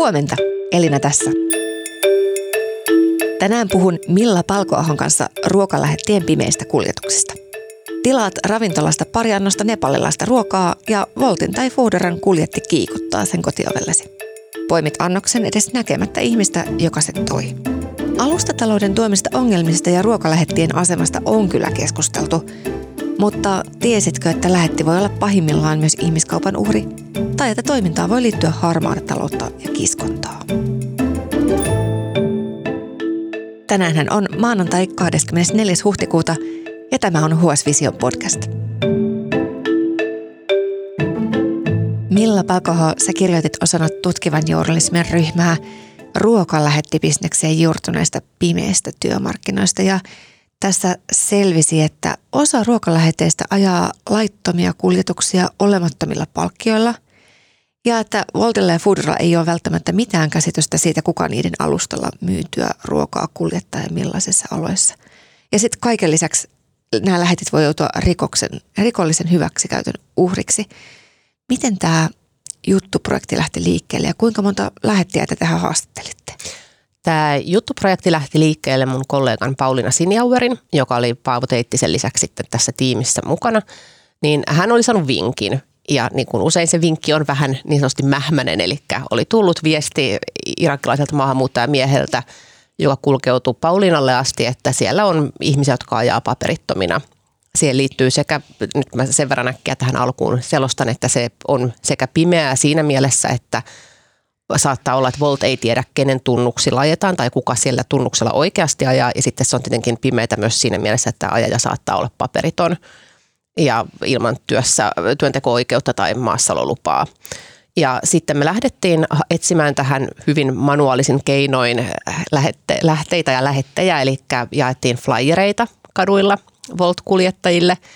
Huomenta, Elina tässä. Tänään puhun Milla Palkoahon kanssa ruokalähettien pimeistä kuljetuksista. Tilaat ravintolasta pari annosta nepalilaista ruokaa ja Voltin tai Fooderan kuljetti kiikuttaa sen kotiovellesi. Poimit annoksen edes näkemättä ihmistä, joka sen toi. Alustatalouden tuomista ongelmista ja ruokalähettien asemasta on kyllä keskusteltu, mutta tiesitkö, että lähetti voi olla pahimmillaan myös ihmiskaupan uhri? Tai että toimintaa voi liittyä harmaata taloutta ja kiskontaa. Tänään on maanantai 24. huhtikuuta ja tämä on Huos Vision podcast. Milla Palkoho, sä kirjoitit osana tutkivan journalismin ryhmää ruokalähettibisnekseen juurtuneista pimeistä työmarkkinoista ja tässä selvisi, että osa ruokaläheteistä ajaa laittomia kuljetuksia olemattomilla palkkioilla ja että Voltilla ja Foodilla ei ole välttämättä mitään käsitystä siitä, kuka niiden alustalla myytyä ruokaa kuljettaa ja millaisissa aloissa. Ja sitten kaiken lisäksi nämä lähetit voi joutua rikoksen, rikollisen hyväksikäytön uhriksi. Miten tämä juttuprojekti lähti liikkeelle ja kuinka monta lähettiä te tähän haastattelitte? Tämä juttuprojekti lähti liikkeelle mun kollegan Pauliina Sinjauerin, joka oli Paavo Teittisen lisäksi sitten tässä tiimissä mukana. Niin hän oli saanut vinkin ja niin kuin usein se vinkki on vähän niin sanotusti mähmänen, eli oli tullut viesti irakkilaiselta maahanmuuttajamieheltä, joka kulkeutui Pauliinalle asti, että siellä on ihmisiä, jotka ajaa paperittomina. Siihen liittyy sekä, nyt mä sen verran äkkiä tähän alkuun selostan, että se on sekä pimeää siinä mielessä, että – saattaa olla, että Volt ei tiedä, kenen tunnuksilla ajetaan tai kuka siellä tunnuksella oikeasti ajaa. Ja sitten se on tietenkin pimeätä myös siinä mielessä, että ajaja saattaa olla paperiton ja ilman työssä, työnteko-oikeutta tai maassalolupaa. Ja sitten me lähdettiin etsimään tähän hyvin manuaalisin keinoin lähette, lähteitä ja lähettejä, eli jaettiin flyereita kaduilla Volt-kuljettajille –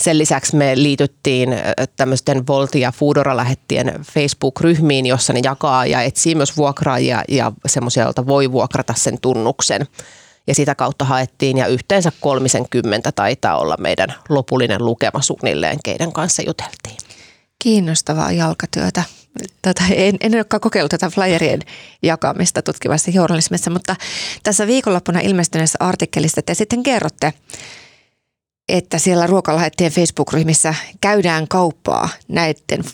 sen lisäksi me liityttiin tämmöisten Volti ja Foodora-lähettien Facebook-ryhmiin, jossa ne jakaa ja etsii myös vuokraajia ja semmoisia, joilta voi vuokrata sen tunnuksen. Ja sitä kautta haettiin ja yhteensä 30 taitaa olla meidän lopullinen lukema suunnilleen, keiden kanssa juteltiin. Kiinnostavaa jalkatyötä. Tota, en, en olekaan kokeillut tätä flyerien jakamista tutkivassa journalismissa, mutta tässä viikonloppuna ilmestyneessä artikkelissa te sitten kerrotte että siellä ruokalähettien Facebook-ryhmissä käydään kauppaa näiden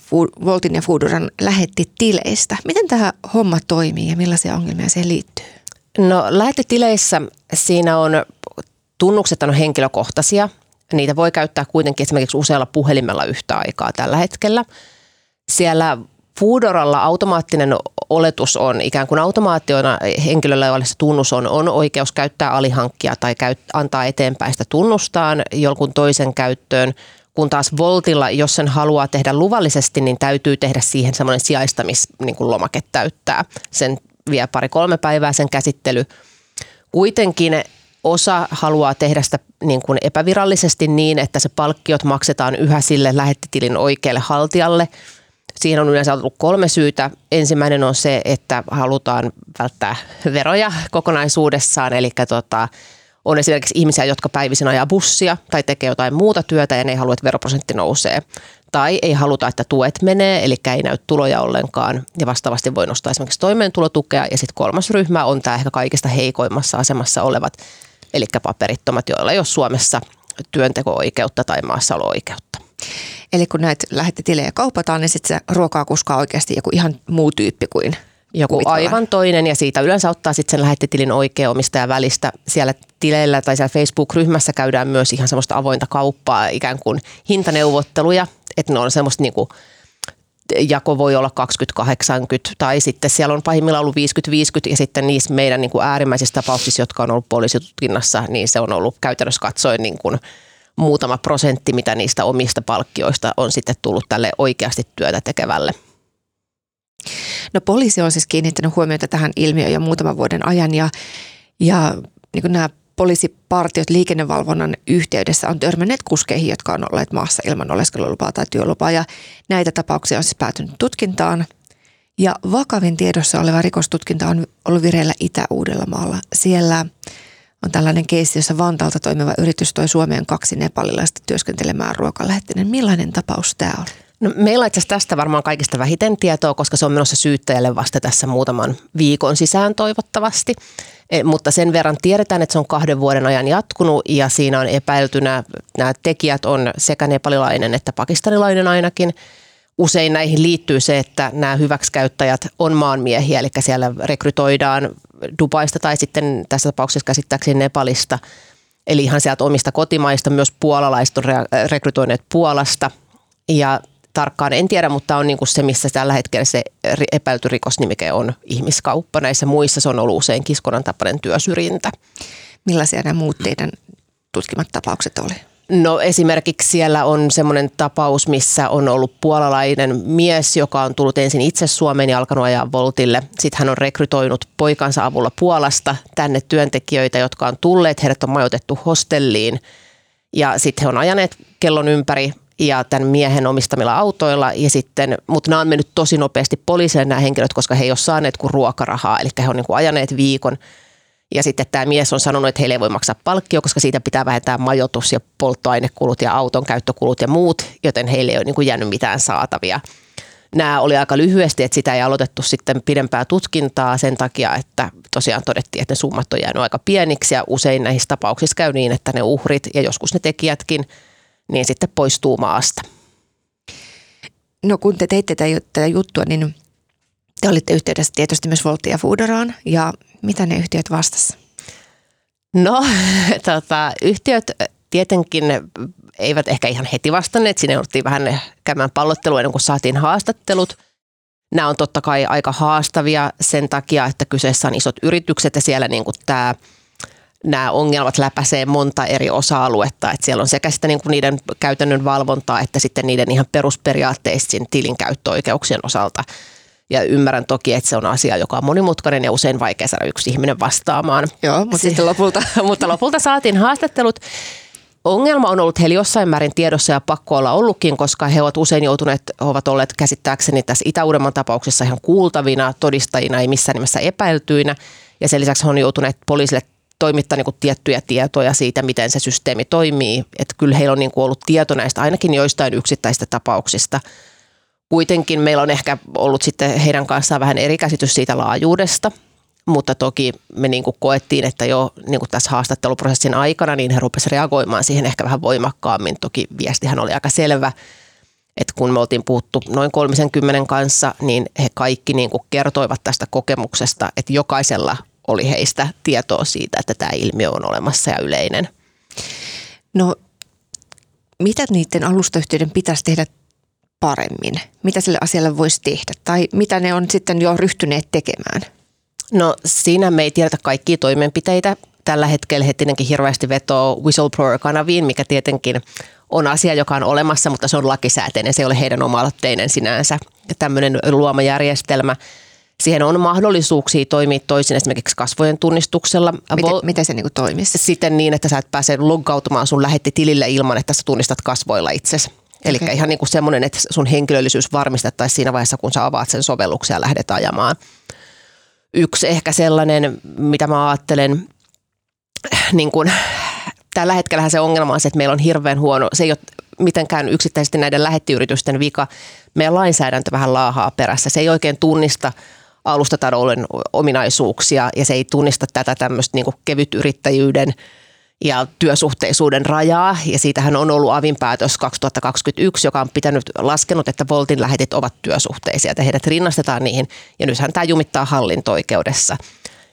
Voltin ja Fooduran lähettitileistä. Miten tämä homma toimii ja millaisia ongelmia siihen liittyy? No lähettitileissä siinä on tunnukset on henkilökohtaisia. Niitä voi käyttää kuitenkin esimerkiksi usealla puhelimella yhtä aikaa tällä hetkellä. Siellä Foodoralla automaattinen oletus on ikään kuin automaatioina henkilöllä, jolla se tunnus on, on oikeus käyttää alihankkia tai käyt, antaa eteenpäin sitä tunnustaan jonkun toisen käyttöön, kun taas Voltilla, jos sen haluaa tehdä luvallisesti, niin täytyy tehdä siihen semmoinen sijaistamislomake niin täyttää. Sen vie pari-kolme päivää sen käsittely. Kuitenkin osa haluaa tehdä sitä niin kuin epävirallisesti niin, että se palkkiot maksetaan yhä sille lähettitilin oikealle haltijalle – Siihen on yleensä ollut kolme syytä. Ensimmäinen on se, että halutaan välttää veroja kokonaisuudessaan, eli tota, on esimerkiksi ihmisiä, jotka päivisin ajaa bussia tai tekee jotain muuta työtä ja ne ei halua, että veroprosentti nousee. Tai ei haluta, että tuet menee, eli ei näy tuloja ollenkaan ja vastaavasti voi nostaa esimerkiksi toimeentulotukea. Ja sitten kolmas ryhmä on tämä ehkä kaikista heikoimmassa asemassa olevat, eli paperittomat, joilla ei ole Suomessa työnteko-oikeutta tai maassaolo-oikeutta. Eli kun näitä lähettitilejä kaupataan, niin sitten se ruokaa kuskaa oikeasti joku ihan muu tyyppi kuin joku aivan toinen ja siitä yleensä ottaa sitten sen lähettitilin oikea omistaja välistä. Siellä tileillä tai siellä Facebook-ryhmässä käydään myös ihan semmoista avointa kauppaa, ikään kuin hintaneuvotteluja, että ne on semmoista niinku jako voi olla 20-80 tai sitten siellä on pahimmillaan ollut 50-50 ja sitten niissä meidän niin kuin äärimmäisissä tapauksissa, jotka on ollut poliisitutkinnassa, niin se on ollut käytännössä katsoen niin kuin muutama prosentti, mitä niistä omista palkkioista on sitten tullut tälle oikeasti työtä tekevälle. No poliisi on siis kiinnittänyt huomiota tähän ilmiöön jo muutaman vuoden ajan ja, ja niin kuin nämä poliisipartiot liikennevalvonnan yhteydessä on törmänneet kuskeihin, jotka on olleet maassa ilman oleskelulupaa tai työlupaa ja näitä tapauksia on siis päätynyt tutkintaan. Ja vakavin tiedossa oleva rikostutkinta on ollut vireillä Itä-Uudellamaalla. Siellä on tällainen keissi, jossa Vantaalta toimiva yritys toi Suomeen kaksi nepalilaista työskentelemään ruokalähettinen. Millainen tapaus tämä on? No, meillä on itse asiassa tästä varmaan kaikista vähiten tietoa, koska se on menossa syyttäjälle vasta tässä muutaman viikon sisään toivottavasti. E, mutta sen verran tiedetään, että se on kahden vuoden ajan jatkunut ja siinä on epäiltynä, nämä tekijät on sekä nepalilainen että pakistanilainen ainakin. Usein näihin liittyy se, että nämä hyväksikäyttäjät on maanmiehiä, eli siellä rekrytoidaan Dubaista tai sitten tässä tapauksessa käsittääkseni Nepalista. Eli ihan sieltä omista kotimaista, myös puolalaiset on rekrytoineet Puolasta. Ja tarkkaan en tiedä, mutta on niin kuin se, missä tällä hetkellä se epäilty rikosnimike on ihmiskauppa. Näissä muissa se on ollut usein kiskonnan tapainen työsyrjintä. Millaisia nämä muut teidän tutkimat tapaukset oli? No esimerkiksi siellä on semmoinen tapaus, missä on ollut puolalainen mies, joka on tullut ensin itse Suomeen ja alkanut ajaa Voltille. Sitten hän on rekrytoinut poikansa avulla Puolasta tänne työntekijöitä, jotka on tulleet. Heidät on majoitettu hostelliin ja sitten he on ajaneet kellon ympäri ja tämän miehen omistamilla autoilla. Ja sitten, mutta nämä on mennyt tosi nopeasti poliisille nämä henkilöt, koska he ei ole saaneet kuin ruokarahaa. Eli he on niin kuin ajaneet viikon. Ja sitten tämä mies on sanonut, että heille ei voi maksaa palkkio, koska siitä pitää vähentää majoitus ja polttoainekulut ja auton käyttökulut ja muut, joten heille ei ole niin kuin jäänyt mitään saatavia. Nämä oli aika lyhyesti, että sitä ei aloitettu sitten pidempää tutkintaa sen takia, että tosiaan todettiin, että ne summat on jäänyt aika pieniksi ja usein näissä tapauksissa käy niin, että ne uhrit ja joskus ne tekijätkin – niin sitten poistuu maasta. No kun te teitte tätä juttua, niin te olitte yhteydessä tietysti myös Volttiin ja Fooderaan ja mitä ne yhtiöt vastasivat? No, tota, yhtiöt tietenkin eivät ehkä ihan heti vastanneet. Sinne jouduttiin vähän käymään pallottelua ennen kuin saatiin haastattelut. Nämä on totta kai aika haastavia sen takia, että kyseessä on isot yritykset ja siellä niin kuin tämä – nämä ongelmat läpäisee monta eri osa-aluetta. Että siellä on sekä sitä niin kuin niiden käytännön valvontaa että sitten niiden ihan perusperiaatteista tilinkäyttöoikeuksien osalta. Ja ymmärrän toki, että se on asia, joka on monimutkainen ja usein vaikea saada yksi ihminen vastaamaan. Joo, mutta sitten lopulta. mutta lopulta saatiin haastattelut. Ongelma on ollut heillä jossain määrin tiedossa ja pakko olla ollutkin, koska he ovat usein joutuneet, ovat olleet käsittääkseni tässä Itä-Uudenmaan tapauksessa ihan kuultavina, todistajina, ei missään nimessä epäiltyinä. Ja sen lisäksi he on joutuneet poliisille toimittaa niin kuin tiettyjä tietoja siitä, miten se systeemi toimii. Että kyllä heillä on niin kuin ollut tieto näistä ainakin joistain yksittäistä tapauksista. Kuitenkin meillä on ehkä ollut sitten heidän kanssaan vähän eri käsitys siitä laajuudesta, mutta toki me niin kuin koettiin, että jo niin kuin tässä haastatteluprosessin aikana niin he rupesivat reagoimaan siihen ehkä vähän voimakkaammin. Toki viestihän oli aika selvä, että kun me oltiin puhuttu noin 30 kanssa, niin he kaikki niin kuin kertoivat tästä kokemuksesta, että jokaisella oli heistä tietoa siitä, että tämä ilmiö on olemassa ja yleinen. No, mitä niiden alustayhtiöiden pitäisi tehdä paremmin? Mitä sille asialle voisi tehdä? Tai mitä ne on sitten jo ryhtyneet tekemään? No siinä me ei tiedetä kaikkia toimenpiteitä. Tällä hetkellä he tietenkin hirveästi vetoo whistleblower-kanaviin, mikä tietenkin on asia, joka on olemassa, mutta se on lakisääteinen. Se ei ole heidän oma sinänsä. Ja tämmöinen luoma järjestelmä – Siihen on mahdollisuuksia toimia toisin esimerkiksi kasvojen tunnistuksella. Miten, miten se niin toimisi? Sitten niin, että sä et pääse loggautumaan sun tilille ilman, että sä tunnistat kasvoilla itsesi. Eli okay. ihan niin kuin semmoinen, että sun henkilöllisyys varmistettaisiin siinä vaiheessa, kun sä avaat sen sovelluksen ja lähdet ajamaan. Yksi ehkä sellainen, mitä mä ajattelen, niin kuin, tällä hetkellä se ongelma on se, että meillä on hirveän huono, se ei ole mitenkään yksittäisesti näiden lähettiyritysten vika. Meidän lainsäädäntö vähän laahaa perässä. Se ei oikein tunnista – alustatalouden ominaisuuksia ja se ei tunnista tätä tämmöistä niin kevytyrittäjyyden ja työsuhteisuuden rajaa. Ja siitähän on ollut avin päätös 2021, joka on pitänyt laskenut, että Voltin lähetit ovat työsuhteisia, että heidät rinnastetaan niihin. Ja nythän tämä jumittaa hallinto-oikeudessa.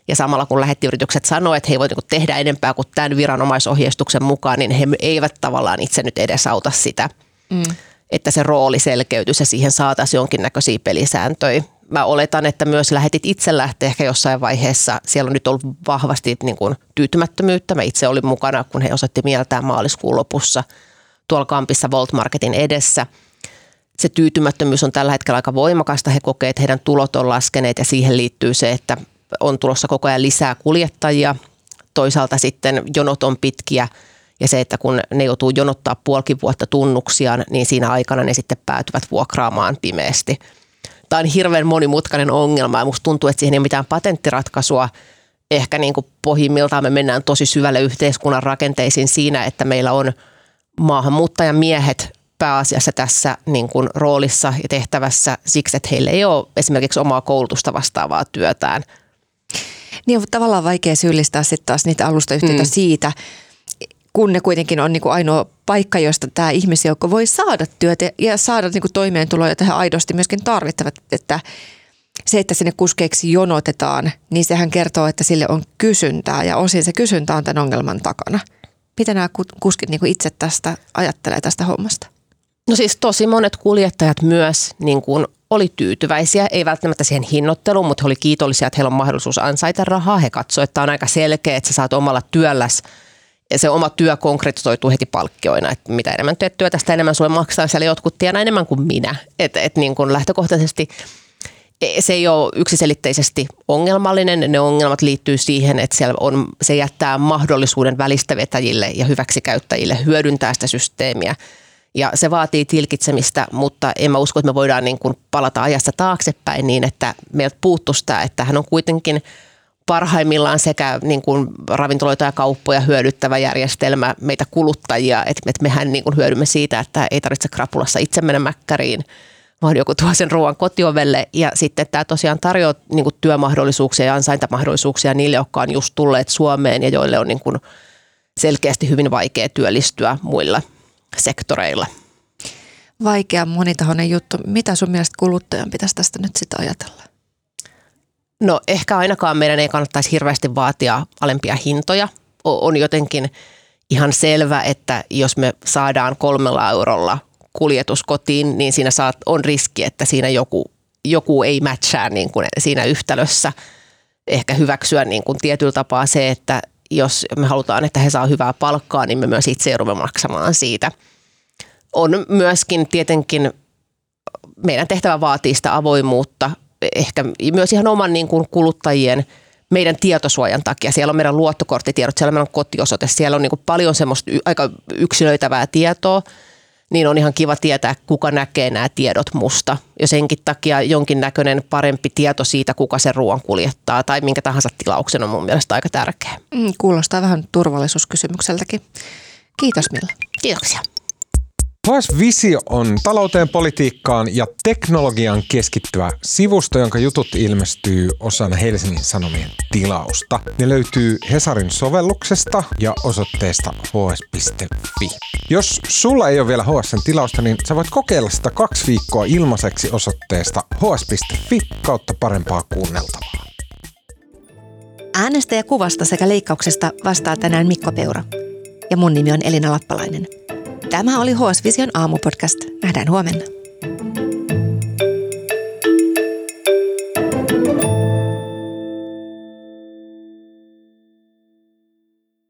Ja samalla kun lähettiyritykset sanoo, että he eivät niinku tehdä enempää kuin tämän viranomaisohjeistuksen mukaan, niin he eivät tavallaan itse nyt edesauta sitä, mm. että se rooli selkeytyisi ja siihen saataisiin jonkinnäköisiä pelisääntöjä mä oletan, että myös lähetit itse lähteä ehkä jossain vaiheessa. Siellä on nyt ollut vahvasti niin kuin tyytymättömyyttä. Mä itse olin mukana, kun he osoitti mieltään maaliskuun lopussa tuolla kampissa Volt Marketin edessä. Se tyytymättömyys on tällä hetkellä aika voimakasta. He kokevat, että heidän tulot on laskeneet ja siihen liittyy se, että on tulossa koko ajan lisää kuljettajia. Toisaalta sitten jonot on pitkiä ja se, että kun ne joutuu jonottaa puolikin vuotta tunnuksiaan, niin siinä aikana ne sitten päätyvät vuokraamaan pimeästi – tämä on hirveän monimutkainen ongelma ja musta tuntuu, että siihen ei ole mitään patenttiratkaisua. Ehkä niin kuin pohjimmiltaan me mennään tosi syvälle yhteiskunnan rakenteisiin siinä, että meillä on maahanmuuttajamiehet pääasiassa tässä niin kuin roolissa ja tehtävässä siksi, että heillä ei ole esimerkiksi omaa koulutusta vastaavaa työtään. Niin on tavallaan vaikea syyllistää sitten taas niitä alustayhtiöitä mm. siitä, kun ne kuitenkin on niin kuin ainoa paikka, josta tämä ihmisjoukko voi saada työtä ja saada niin kuin toimeentuloa, jota he aidosti myöskin tarvittavat. Että se, että sinne kuskeiksi jonotetaan, niin sehän kertoo, että sille on kysyntää ja osin se kysyntä on tämän ongelman takana. Mitä nämä kuskit niin kuin itse tästä ajattelee tästä hommasta? No siis tosi monet kuljettajat myös niin kuin oli tyytyväisiä, ei välttämättä siihen hinnoitteluun, mutta he oli kiitollisia, että heillä on mahdollisuus ansaita rahaa. He katsoivat, että on aika selkeä, että sä saat omalla työlläs ja se oma työ konkretisoituu heti palkkioina, että mitä enemmän teet työtä, sitä enemmän sulle maksaa. Siellä jotkut tienaa enemmän kuin minä. Että et niin kuin lähtökohtaisesti e, se ei ole yksiselitteisesti ongelmallinen. Ne ongelmat liittyy siihen, että siellä on, se jättää mahdollisuuden välistävetäjille ja hyväksikäyttäjille hyödyntää sitä systeemiä. Ja se vaatii tilkitsemistä, mutta en mä usko, että me voidaan niin kuin palata ajassa taaksepäin niin, että meiltä puuttuu sitä, että hän on kuitenkin – parhaimmillaan sekä niin kuin ravintoloita ja kauppoja hyödyttävä järjestelmä meitä kuluttajia, että, että mehän niin kuin hyödymme siitä, että ei tarvitse krapulassa itse mennä mäkkäriin, vaan joku tuo sen ruoan kotiovelle ja sitten tämä tosiaan tarjoaa niin kuin työmahdollisuuksia ja ansaintamahdollisuuksia niille, jotka on just tulleet Suomeen ja joille on niin kuin selkeästi hyvin vaikea työllistyä muilla sektoreilla. Vaikea monitahoinen juttu. Mitä sun mielestä kuluttajan pitäisi tästä nyt sitä ajatella? No ehkä ainakaan meidän ei kannattaisi hirveästi vaatia alempia hintoja. On jotenkin ihan selvä, että jos me saadaan kolmella eurolla kuljetus kotiin, niin siinä saat, on riski, että siinä joku, joku ei matchaa niin kuin siinä yhtälössä. Ehkä hyväksyä niin kuin tietyllä tapaa se, että jos me halutaan, että he saa hyvää palkkaa, niin me myös itse joudumme maksamaan siitä. On myöskin tietenkin meidän tehtävä vaatii sitä avoimuutta ehkä myös ihan oman niin kuin kuluttajien meidän tietosuojan takia. Siellä on meidän luottokorttitiedot, siellä on meidän kotiosoite, siellä on niin kuin paljon semmoista aika yksilöitävää tietoa, niin on ihan kiva tietää, kuka näkee nämä tiedot musta. Ja senkin takia jonkinnäköinen parempi tieto siitä, kuka sen ruoan kuljettaa tai minkä tahansa tilauksen on mun mielestä aika tärkeä. Mm, kuulostaa vähän turvallisuuskysymykseltäkin. Kiitos Milla. Kiitoksia. HS Visio on talouteen, politiikkaan ja teknologian keskittyvä sivusto, jonka jutut ilmestyy osana Helsingin Sanomien tilausta. Ne löytyy Hesarin sovelluksesta ja osoitteesta hs.fi. Jos sulla ei ole vielä HSn tilausta, niin sä voit kokeilla sitä kaksi viikkoa ilmaiseksi osoitteesta hs.fi kautta parempaa kuunneltavaa. Äänestäjäkuvasta sekä leikkauksesta vastaa tänään Mikko Peura. Ja mun nimi on Elina Lappalainen. Tämä oli HS Vision aamupodcast. Nähdään huomenna.